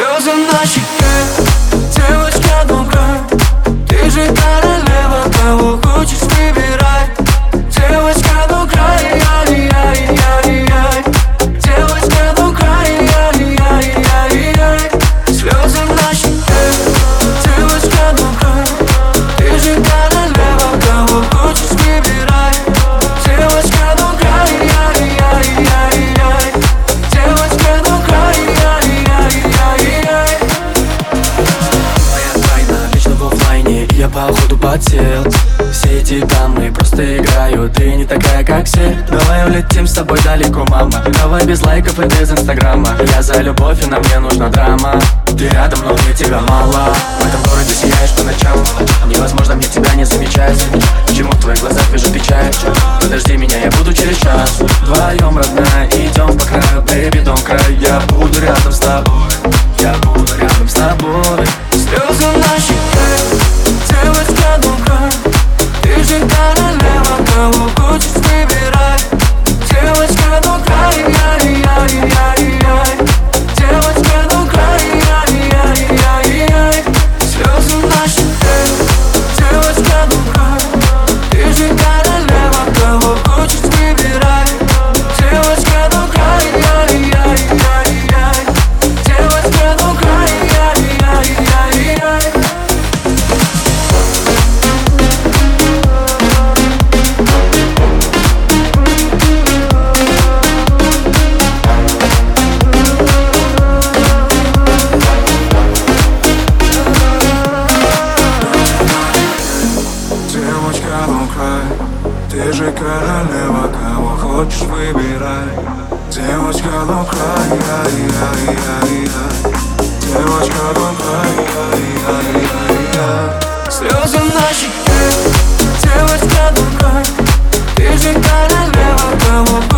Слезы на щеке, девочка добра я походу подсел. Все эти дамы просто играют Ты не такая, как все. Давай улетим с тобой далеко, мама. Давай без лайков и без инстаграма. Я за любовь, и на мне нужна драма. Ты рядом, но мне тебя мало. В этом городе сияешь по ночам Невозможно мне тебя не замечать. Почему в твоих глазах вижу печаль? Подожди меня, я буду через час. Вдвоем, родная, идем по краю. Baby, don't cry, я буду рядом с тобой Девочка, don't cry Ты же королева, кого хочешь выбирай Девочка, don't cry я, я, я, я. Девочка, don't cry я, я, я, я. Слезы на щеке Девочка, don't cry Ты же королева, кого